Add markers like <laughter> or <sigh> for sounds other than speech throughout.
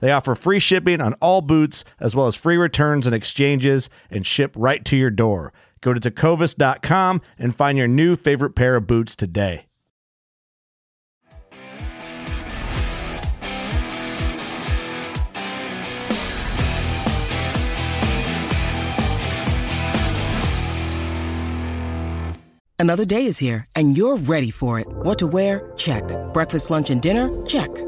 They offer free shipping on all boots, as well as free returns and exchanges, and ship right to your door. Go to tecovas.com and find your new favorite pair of boots today. Another day is here, and you're ready for it. What to wear? Check. Breakfast, lunch, and dinner? Check.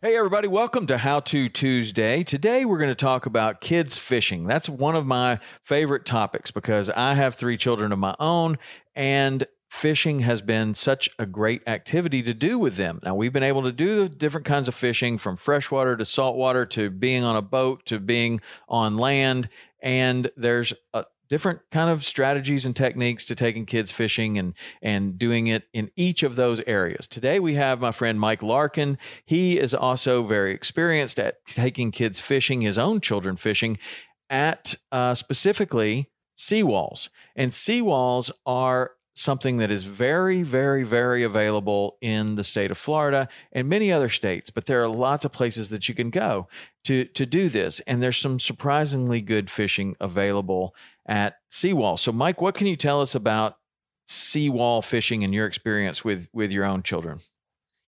Hey, everybody, welcome to How To Tuesday. Today, we're going to talk about kids fishing. That's one of my favorite topics because I have three children of my own, and fishing has been such a great activity to do with them. Now, we've been able to do the different kinds of fishing from freshwater to saltwater to being on a boat to being on land. And there's a, different kind of strategies and techniques to taking kids fishing and and doing it in each of those areas. Today we have my friend Mike Larkin. He is also very experienced at taking kids fishing, his own children fishing at uh, specifically seawalls. And seawalls are something that is very, very, very available in the state of Florida and many other states. But there are lots of places that you can go to to do this, and there's some surprisingly good fishing available at seawall. So, Mike, what can you tell us about seawall fishing and your experience with with your own children?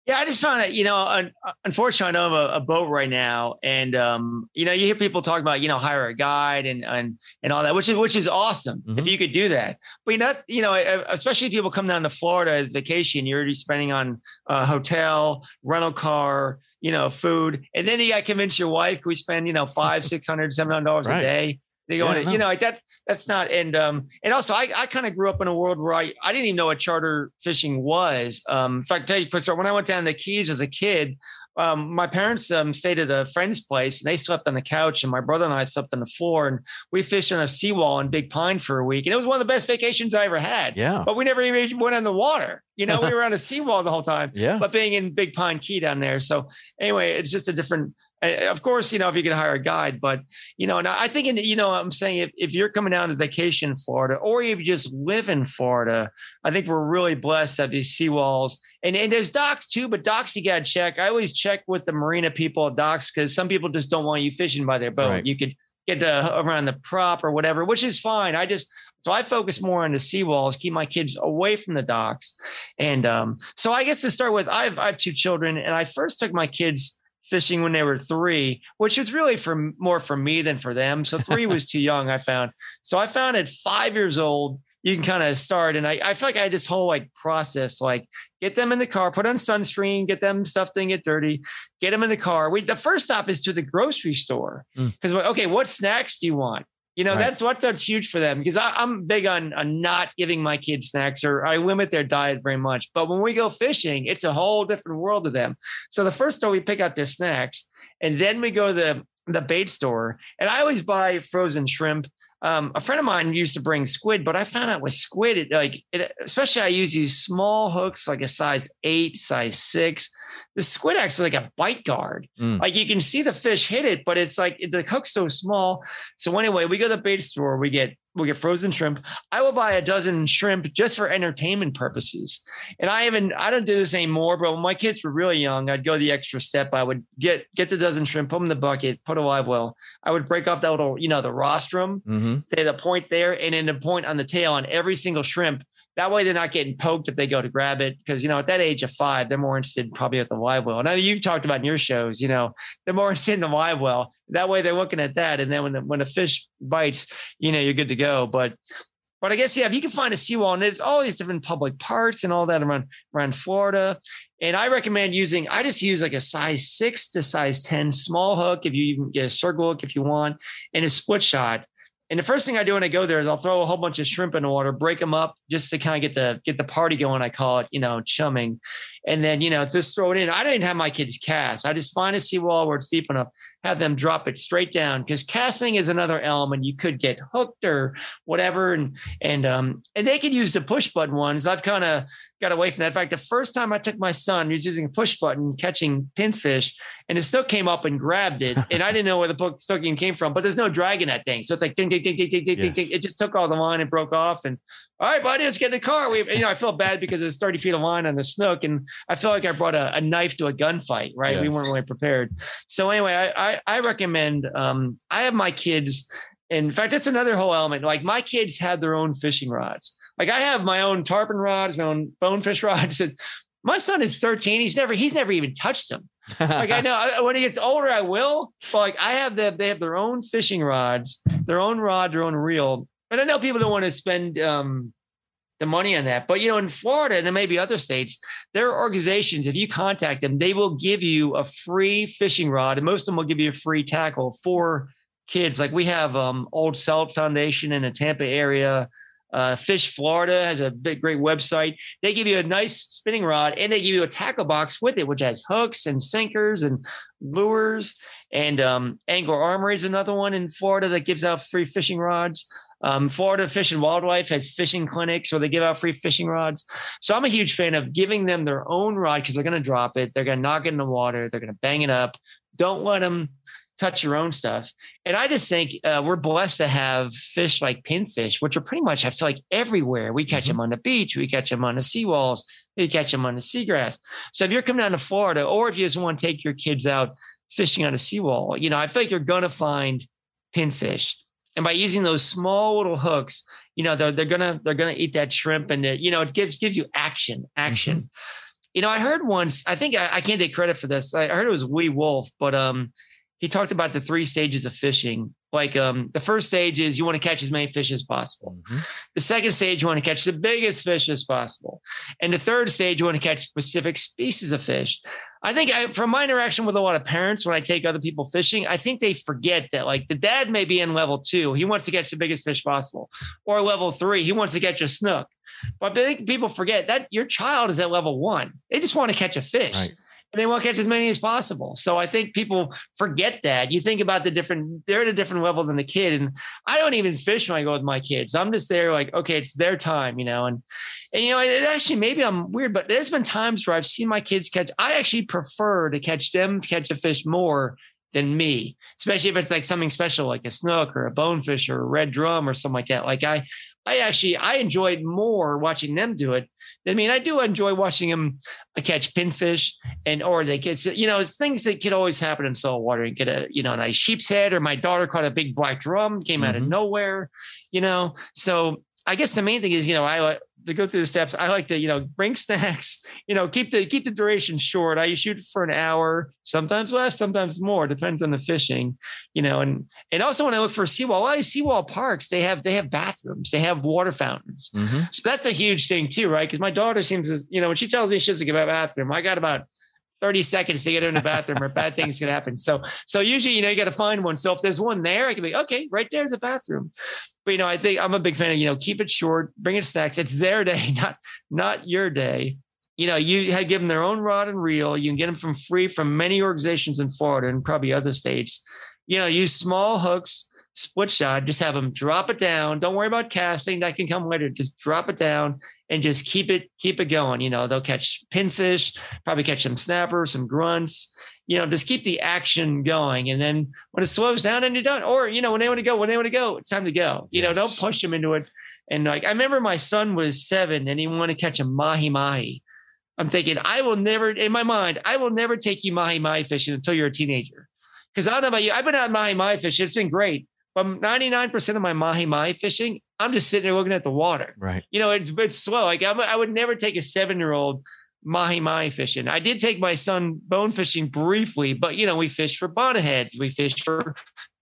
Yeah, I just found it, you know, unfortunately, I know of a, a, boat right now, and um, you know, you hear people talk about, you know, hire a guide and and and all that, which is which is awesome mm-hmm. if you could do that. But you know, you know, especially if people come down to Florida as vacation, you're already spending on a hotel, rental car, you know, food, and then you got to convince your wife. Can we spend, you know, five, <laughs> six hundred, seven hundred dollars right. a day? They go, yeah, you know, like that. That's not. And um, and also, I, I kind of grew up in a world where I, I didn't even know what charter fishing was. Um, in fact, I'll tell you a quick story. When I went down the Keys as a kid, um, my parents um, stayed at a friend's place and they slept on the couch, and my brother and I slept on the floor. And we fished on a seawall in Big Pine for a week, and it was one of the best vacations I ever had. Yeah, but we never even went on the water. You know, we <laughs> were on a seawall the whole time. Yeah, but being in Big Pine Key down there. So anyway, it's just a different of course, you know, if you can hire a guide, but you know, and I think, in, you know, I'm saying if, if you're coming down to vacation in Florida or if you just live in Florida, I think we're really blessed to have these seawalls and, and there's docks too, but docks you got to check. I always check with the marina people at docks because some people just don't want you fishing by their boat. Right. You could get to, around the prop or whatever, which is fine. I just, so I focus more on the seawalls, keep my kids away from the docks. And um, so I guess to start with, I have, I have two children and I first took my kids fishing when they were three, which was really for more for me than for them. So three was <laughs> too young, I found. So I found at five years old, you can kind of start. And I, I feel like I had this whole like process, like get them in the car, put on sunscreen, get them stuff didn't get dirty, get them in the car. We the first stop is to the grocery store. Because mm. okay, what snacks do you want? You know, Right. that's what's that's huge for them because I, I'm big on, on not giving my kids snacks or I limit their diet very much. But when we go fishing, it's a whole different world to them. So the first store we pick out their snacks, and then we go to the the bait store, and I always buy frozen shrimp. Um, a friend of mine used to bring squid, but I found out with squid, it like it, especially I use these small hooks, like a size eight, size six. The squid acts like a bite guard. Mm. Like you can see the fish hit it, but it's like the hook's so small. So anyway, we go to the bait store, we get we get frozen shrimp. I will buy a dozen shrimp just for entertainment purposes. And I even I don't do this anymore, but when my kids were really young, I'd go the extra step. I would get get the dozen shrimp, put them in the bucket, put a live well. I would break off that little, you know, the rostrum, Mm-hmm. the point there, and then the point on the tail on every single shrimp. That way, they're not getting poked if they go to grab it. Because you know, at that age of five, they're more interested probably at the live well. Now you've talked about in your shows, you know, they're more <laughs> interested in the live well. That way, they're looking at that, and then when the, when a fish bites, you know, you're good to go. But but I guess yeah, if you can find a seawall, and there's all these different public parks and all that around around Florida. And I recommend using. I just use like a size six to size ten small hook. If you even get a circle hook if you want, and a split shot. And the first thing I do when I go there is I'll throw a whole bunch of shrimp in the water, break them up just to kind of get the get the party going. I call it, you know, chumming, and then you know just throw it in. I didn't have my kids cast. I just find a seawall where it's deep enough, have them drop it straight down because casting is another element. You could get hooked or whatever, and and um and they could use the push button ones. I've kind of got away from that. In fact, the first time I took my son, he was using a push button catching pinfish, and the snook came up and grabbed it, and I didn't know where the hook- snook came from. But there's no drag in that thing, so it's like ding ding ding ding ding ding ding. ding. It just took all the line and broke off, and all right, buddy, let's get in the car. We, you know, I felt bad because there's 30 feet of line on the snook, and I felt like I brought a, a knife to a gunfight. Right, we weren't really prepared. So anyway, I I, I recommend. Um, I have my kids. In fact, that's another whole element. Like my kids had their own fishing rods. Like I have my own tarpon rods, my own bonefish <laughs> rods. And my son is 13. He's never he's never even touched them. Like I <laughs> know I- when he gets older, I will. But like I have them, they have their own fishing rods, their own rod, their own reel. And I know people don't want to spend um, the money on that. But you know, in Florida and maybe other states, there are organizations. If you contact them, they will give you a free fishing rod, and most of them will give you a free tackle for kids. Like we have um, Old Salt Foundation in the Tampa area. Uh, Fish Florida has a big, great website. They give you a nice spinning rod and they give you a tackle box with it, which has hooks and sinkers and lures. And um, Angler Armory is another one in Florida that gives out free fishing rods. Um, Florida Fish and Wildlife has fishing clinics where they give out free fishing rods. So I'm a huge fan of giving them their own rod because they're going to drop it. They're going to knock it in the water. They're going to bang it up. Don't let them touch your own stuff. And I just think uh, we're blessed to have fish like pinfish, which are pretty much, I feel like everywhere. We catch them on the beach, we catch them on the seawalls, we catch them on the seagrass. So if you're coming down to Florida, or if you just want to take your kids out fishing on a seawall, you know, I feel like you're going to find pinfish. And by using those small little hooks, you know, they're, they're gonna they're gonna eat that shrimp, and it, you know, it gives gives you action, action. You know, I heard once, I think I, I can't take credit for this. I, heard it was Woody Wolf, but um, he talked about the three stages of fishing. Like um, the first stage is you want to catch as many fish as possible. Mhm. The second stage, you want to catch the biggest fish as possible. And the third stage, you want to catch specific species of fish. I think I, from my interaction with a lot of parents, when I take other people fishing, I think they forget that like the dad may be in level two. He wants to catch the biggest fish possible. Or level three, he wants to catch a snook. But I think people forget that your child is at level one. They just want to catch a fish. Right. And they want to catch as many as possible. So I think people forget that. You think about the different, they're at a different level than the kid. And I don't even fish when I go with my kids. I'm just there like, okay, it's their time, you know. And and you know, it actually maybe I'm weird, but there's been times where I've seen my kids catch. I actually prefer to catch them catch a fish more than me, especially if it's like something special like a snook or a bonefish or a red drum or something like that. Like I I actually I enjoyed more watching them do it. I mean, I do enjoy watching them catch pinfish and or they get you know it's things that could always happen in salt water and get a you know a nice sheep's head or my daughter caught a big black drum came out of Mhm. nowhere you know so I guess the main thing is you know I to go through the steps I like to you know bring <laughs> snacks you know keep the keep the duration short I shoot for an hour sometimes less sometimes more depends on the fishing you know and and also when I look for seawall a lot of seawall parks they have they have bathrooms they have water fountains Mhm. so that's a huge thing too, right? Because my daughter seems to, you know, when she tells me she doesn't give a bathroom, I got about 30 seconds to get in the bathroom or bad things can happen. So, so usually, you know, you got to find one. So if there's one there, I can be, okay, right there's a bathroom. But, you know, I think I'm a big fan of, you know, keep it short, bring it snacks. It's their day, <laughs> not, not your day. You know, you had give them their own rod and reel. You can get them from free from many organizations in Florida and probably other states. You know, use small hooks, split shot, just have them drop it down. Don't worry about casting. That can come later. Just drop it down and just keep it, keep it going. You know, they'll catch pinfish, probably catch some snappers, some grunts, you know, just keep the action going. And then when it slows down and you're done, or, you know, when they want to go, when they want to go, it's time to go. You yes. know, don't push them into it. And like, I remember my son was seven and he wanted to catch a mahi mahi. I'm thinking, I will never, in my mind, I will never take you mahi mahi fishing until you're a teenager. Because I don't know about you, I've been out mahi mahi fishing. It's been great. But 99% of my mahi mahi fishing, I'm just sitting there looking at the water. Right. You know, it's, it's slow. Like I'm, I would never take a seven year old mahi mahi fishing. I did take my son bone fishing briefly, but you know, we fish for bonnetheads, we fish for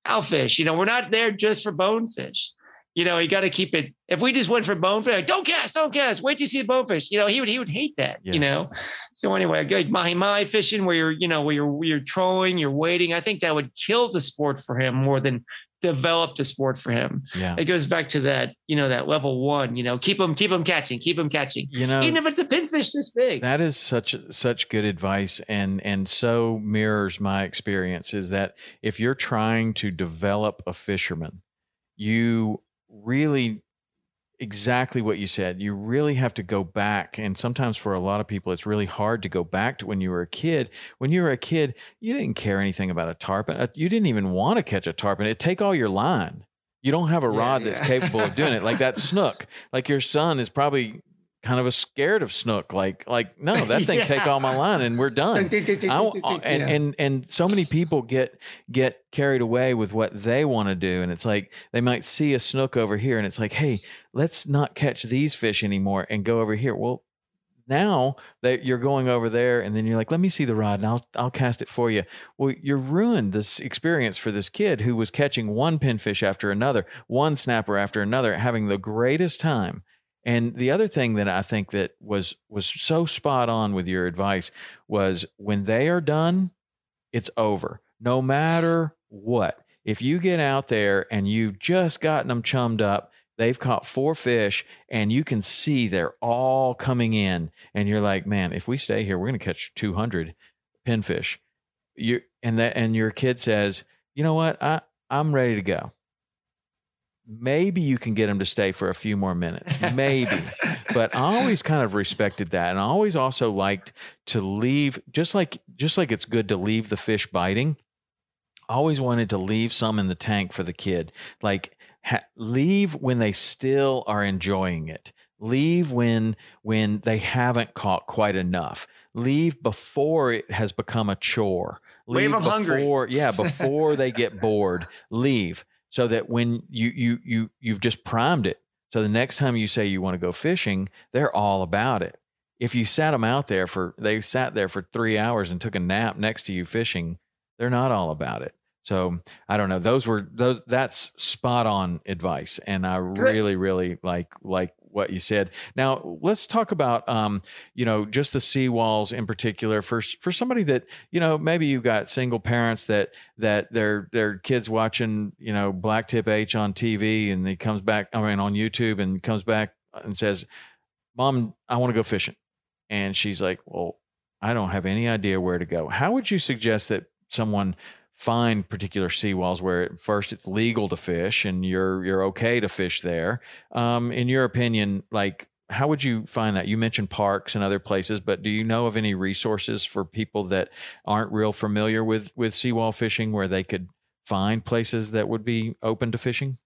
owlfish. You know, we're not there just for bonefish. You know, you got to keep it. If we just went for bonefish, like, don't cast, don't cast. Wait till you see the bonefish. You know, he would he would hate that. Yes. You know. So anyway, good mahi mahi fishing where you're you know where you're where you're trolling, you're waiting. I think that would kill the sport for him more than develop the sport for him. Yeah. It goes back to that, you know, that level one, you know, keep them, keep them catching, keep them catching. You know, even if it's a pinfish this big. That is such such good advice and and so mirrors my experience is that if you're trying to develop a fisherman, you really exactly what you said. You really have to go back. And sometimes for a lot of people, it's really hard to go back to when you were a kid. When you were a kid, you didn't care anything about a tarpon. Uh, you didn't even want to catch a tarpon. It'd take all your line. You don't have a rod yeah, yeah. that's capable of doing it. Like that <laughs> snook. Like your son is probably kind of a scared of snook. Like, like no, <laughs> that thing yeah. take all my line and we're done. <laughs> Uh, <laughs> and, and and so many people get get carried away with what they want to do, and it's like they might see a snook over here, and it's like, hey, let's not catch these fish anymore and go over here. Well, now that you're going over there and then you're like let me see the rod and I'll I'll cast it for you well you're ruined this experience for this kid who was catching one pinfish after another one snapper after another having the greatest time and the other thing that I think that was was so spot on with your advice was when they are done, it's over. No matter what. If you get out there and you've just gotten them chummed up, they've caught four fish and you can see they're all coming in and you're like, "Man, if we stay here, we're going to catch 200 pinfish." You and that and your kid says, "You know what? I I'm ready to go." Maybe you can get him to stay for a few more minutes. Maybe. <laughs> But i always kind of respected that and i always also liked to leave just like just like it's good to leave the fish biting i always wanted to leave some in the tank for the kid. Like ha- leave when they still are enjoying it. Leave when when they haven't caught quite enough. Leave before it has become a chore. Leave, leave before hungry. yeah <laughs> before they get bored. Leave so that when you you you you've just primed it. So the next time you say you want to go fishing they're all about it. If you sat them out there for they sat there for three hours and took a nap next to you fishing they're not all about it. So i don't know. Those were those that's spot on advice and i really really like like what you said. Now let's talk about um, you know just the seawalls in particular for for somebody that you know maybe you've got single parents that that their their kids watching you know BlacktipH on TV and he comes back I mean on YouTube and comes back and says, "Mom, I want to go fishing," and she's like, "Well." I don't have any idea where to go. How would you suggest that someone find particular seawalls where first it's legal to fish and you're you're okay to fish there. Um, in your opinion, like how would you find that? You mentioned parks and other places, but do you know of any resources for people that aren't real familiar with with seawall fishing where they could find places that would be open to fishing?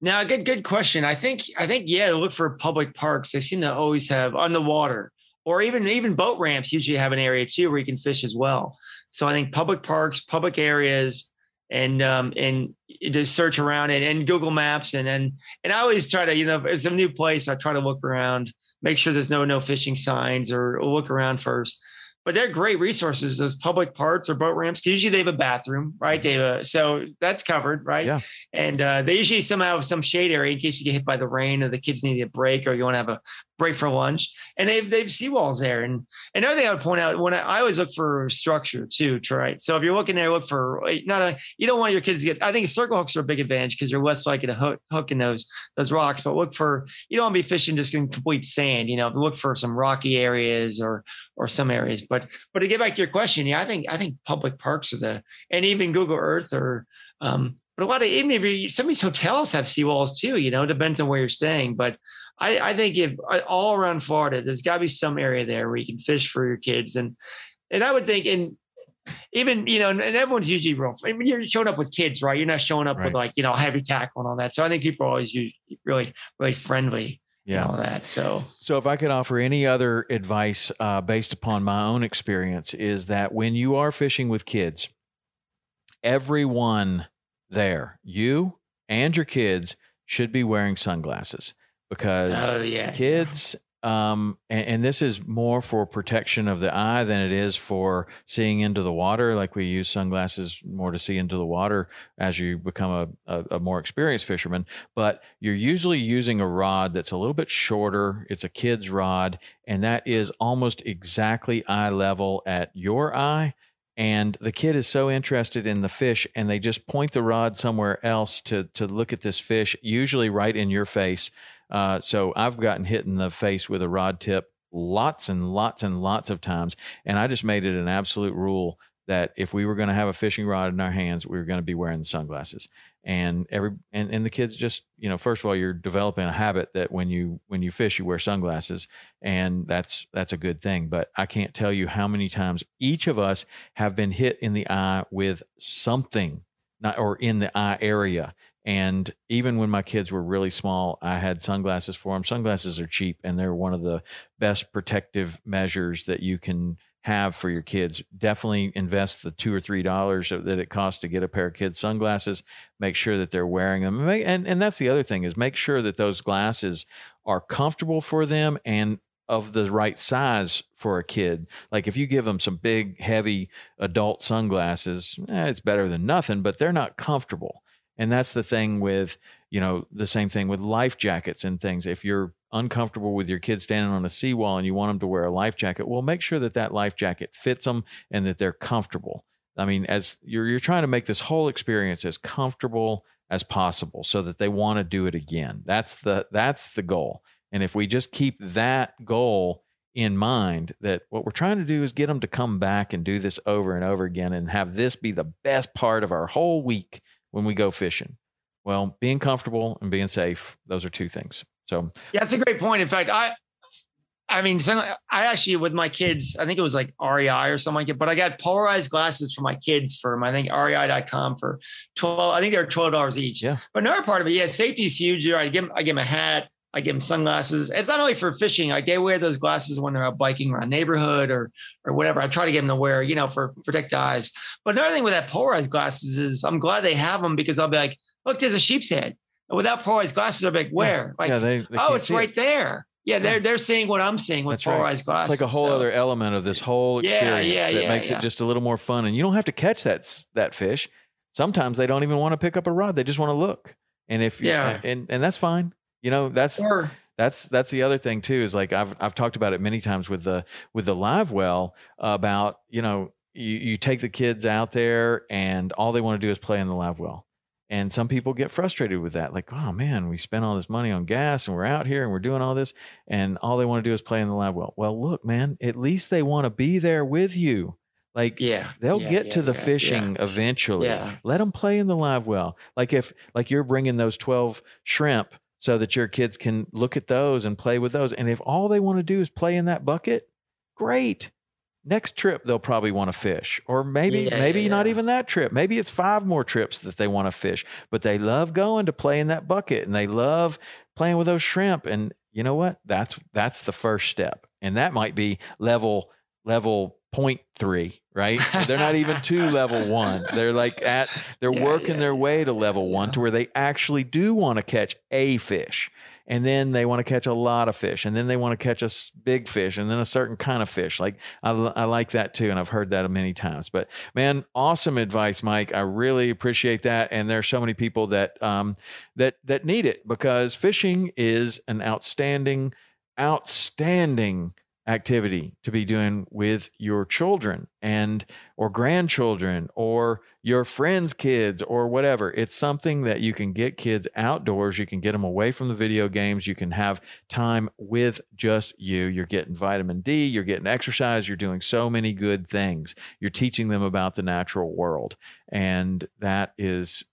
Now, good good question. I think I think yeah, look for public parks. They seem to always have on the water, or even even boat ramps usually have an area too where you can fish as well. So I think public parks, public areas, and um, and just search around it and Google Maps and and and I always try to you know if it's a new place I try to look around, make sure there's no no fishing signs or look around first. But they're great resources. Those public parts or boat ramps. Usually they have a bathroom, right? They have a, so that's covered, right? Yeah. And uh, they usually somehow have some shade area in case you get hit by the rain or the kids need a break or you want to have a break for lunch. And they've they've seawalls there. And another thing I would point out when I, I always look for structure too, right? So if you're looking there, look for not a you don't want your kids to get. I think circle hooks are a big advantage because you're less likely to hook, hook in those those rocks. But look for you don't want to be fishing just in complete sand. You know, look for some rocky areas or or some areas. But but to get back to your question, yeah, I think I think public parks are the and even Google Earth or um, but a lot of even if you, some of these hotels have seawalls too. You know, depends on where you're staying. But I, I think if all around Florida, there's got to be some area there where you can fish for your kids, and and I would think, and even you know, and everyone's usually real. I mean, you're showing up with kids, right? You're not showing up right. with like you know heavy tackle and all that. So I think people are always really really friendly. Yeah, all that. So, so if I could offer any other advice uh, based upon my own experience, is that when you are fishing with kids, everyone there, you and your kids, should be wearing sunglasses because oh, yeah. kids um, and, and, this is more for protection of the eye than it is for seeing into the water. Like we use sunglasses more to see into the water as you become a, a, a, more experienced fisherman. But you're usually using a rod that's a little bit shorter. It's a kid's rod, and that is almost exactly eye level at your eye. And the kid is so interested in the fish, and they just point the rod somewhere else to to look at this fish, usually right in your face uh, so I've gotten hit in the face with a rod tip lots and lots and lots of times. And I just made it an absolute rule that if we were going to have a fishing rod in our hands, we were going to be wearing sunglasses. And every and, and the kids just you know first of all you're developing a habit that when you when you fish you wear sunglasses and that's that's a good thing. But I can't tell you how many times each of us have been hit in the eye with something not or in the eye area and even when my kids were really small, I had sunglasses for them. Sunglasses are cheap and they're one of the best protective measures that you can have for your kids. Definitely invest the two or three dollars that it costs to get a pair of kids sunglasses. Make sure that they're wearing them. And, and that's the other thing is make sure that those glasses are comfortable for them and of the right size for a kid. Like if you give them some big, heavy adult sunglasses, eh, it's better than nothing, but they're not comfortable. And that's the thing with, you know, the same thing with life jackets and things. If you're uncomfortable with your kid standing on a seawall and you want them to wear a life jacket, well, make sure that that life jacket fits them and that they're comfortable. I mean, as you're you're trying to make this whole experience as comfortable as possible so that they want to do it again. That's the that's the goal. And if we just keep that goal in mind that what we're trying to do is get them to come back and do this over and over again and have this be the best part of our whole week when we go fishing? Well, being comfortable and being safe, those are two things. So, yeah, that's a great point. In fact, I, I mean, I actually with my kids, I think it was like REI or something like that, but I got polarized glasses for my kids from I think REI.com for 12, I think they're $12 each. Yeah. But another part of it, yeah, safety is huge. I give them, I give them a hat, I give them sunglasses. It's not only for fishing. Like they wear those glasses when they're out biking around neighborhood or or whatever. I try to get them to wear, you know, for protect eyes. But another thing with that polarized glasses is I'm glad they have them because I'll be like, look, there's a sheep's head. And without polarized glasses, I'll be like, where? Like, yeah, they, they oh, it's right it. there. Yeah, they're they're seeing what I'm seeing with That's polarized right. glasses. It's like a whole so. other element of this whole experience yeah, yeah, that yeah, makes it just a little more fun. And you don't have to catch that that fish. Sometimes they don't even want to pick up a rod; they just want to look. And if yeah, and and that's fine. You know, that's or, that's that's the other thing too is like I've I've talked about it many times with the with the live well about you know you, you take the kids out there and all they want to do is play in the live well. And some people get frustrated with that like oh man we spent all this money on gas and we're out here and we're doing all this and all they want to do is play in the live well. Well look man at least they want to be there with you. Like yeah. they'll yeah, get yeah, to the yeah, fishing eventually. Yeah. let them play in the live well. Like if like you're bringing those 12 shrimp so that your kids can look at those and play with those. And if all they want to do is play in that bucket, great. Next trip they'll probably want to fish, or maybe Yeah, maybe yeah, not even that trip. Maybe it's five more trips that they want to fish, but they love going to play in that bucket and they love playing with those shrimp. And you know what? That's that's the first step, and that might be level level 0.3, right? They're not even to <laughs> level one. They're like at, they're Yeah, working yeah, their way to level one to where they actually do want to catch a fish. And then they want to catch a lot of fish. And then they want to catch a big fish and then a certain kind of fish. Like I, I like that too. And I've heard that many times. But man, awesome advice, Mike. I really appreciate that. And there are so many people that, um, that, that need it because fishing is an outstanding, outstanding activity to be doing with your children and or grandchildren or your friends kids or whatever. It's something that you can get kids outdoors. You can get them away from the video games. You can have time with just you. You're getting vitamin D you're getting exercise you're doing so many good things. You're teaching them about the natural world. And that is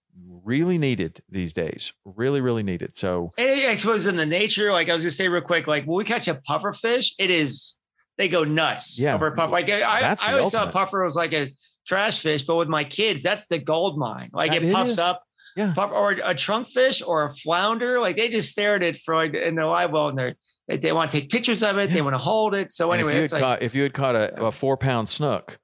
really needed these days really really needed so And it exposes them to nature. Like I was gonna say real quick, like when we catch a puffer fish, it is they go nuts Yeah. over puffer. Like I, That's I always ultimate. thought puffer was like a trash fish, but with my kids, that's the gold mine. Like That it puffs is. up, Yeah. puff, or a trunk fish or a flounder. Like they just stare at it for like in the live well, and they're they, they want to take pictures of it. They want to hold it. So And anyway, if you had like caught if you had caught a, a four pound snook,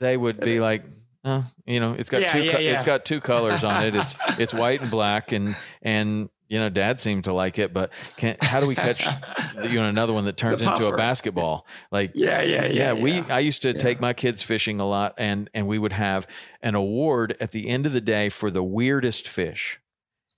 they would be like, uh, you know, it's got Yeah, two yeah, co- yeah. it's got two colors on it. It's <laughs> it's white and black, and and you know, Dad seemed to like it, but can how do we catch the, you know another one that turns into a basketball? Like yeah, yeah, yeah. we. I used to take my kids fishing a lot and and we would have an award at the end of the day for the weirdest fish.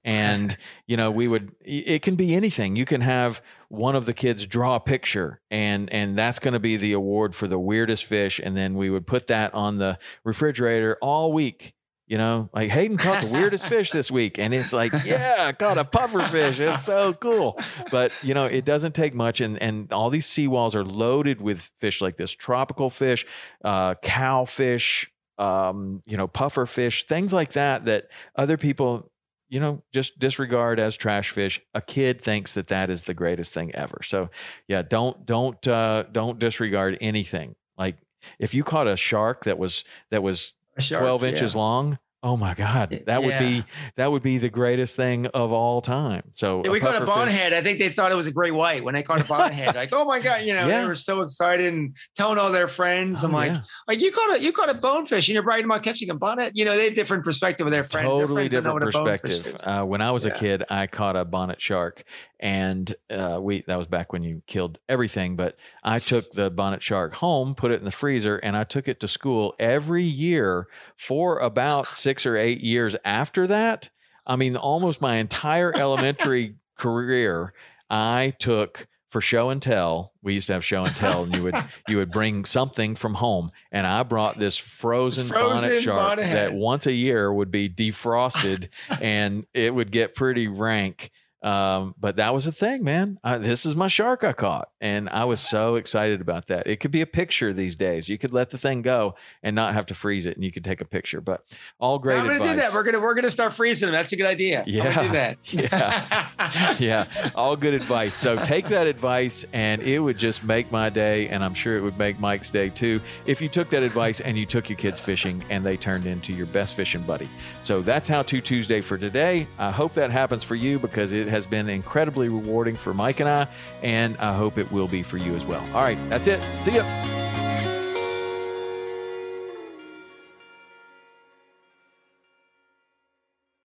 And <laughs> you know, we would it can be anything. You can have one of the kids draw a picture and and that's going to be the award for the weirdest fish and then we would put that on the refrigerator all week. You know, like Hayden caught the weirdest fish this week. And it's like, <laughs> yeah, I caught a puffer fish. It's so cool. But, you know, it doesn't take much. And, and all these seawalls are loaded with fish like this tropical fish, uh, cowfish, um, you know, puffer fish, things like that, that other people, you know, just disregard as trash fish. A kid thinks that that is the greatest thing ever. So, yeah, don't, don't, uh, don't disregard anything. Like if you caught a shark that was, that was shark, 12 inches yeah. long. Oh my God. That would be that would be the greatest thing of all time. So Yeah, we caught a bonnethead. I think they thought it was a great white when they caught a bonnethead. like, oh my god, you know, Yeah. they were so excited and telling all their friends. Oh, I'm like, yeah. like you caught a you caught a bonefish and you're bragging about catching a bonnet. You know, they have different perspective of their friends. Their totally friends don't know different what perspective. Uh, when I was a kid, I caught a bonnet shark, and uh, we that was back when you killed everything. But I took the bonnet shark home, put it in the freezer, and I took it to school every year for about six or eight years after that. I mean, almost my entire <laughs> elementary career, I took for show and tell. We used to have show and tell, and you would <laughs> you would bring something from home, and I brought this frozen, Frozen bonnet shark bonnet that once a year would be defrosted, and it would get pretty rank. Um, but that was a thing, man. I, this is my shark I caught, and I was so excited about that. It could be a picture these days. You could let the thing go and not have to freeze it, and you could take a picture. But all great I'm gonna advice. do that. We're gonna we're gonna start freezing them. That's a good idea. Gonna do that. <laughs> Yeah. yeah, all good advice. So take that advice, and it would just make my day, and I'm sure it would make Mike's day too. If you took that advice and you took your kids fishing, and they turned into your best fishing buddy. So that's How To Tuesday for today. I hope that happens for you because it has been incredibly rewarding for Mike and I, and I hope it will be for you as well. All right, that's it. See ya.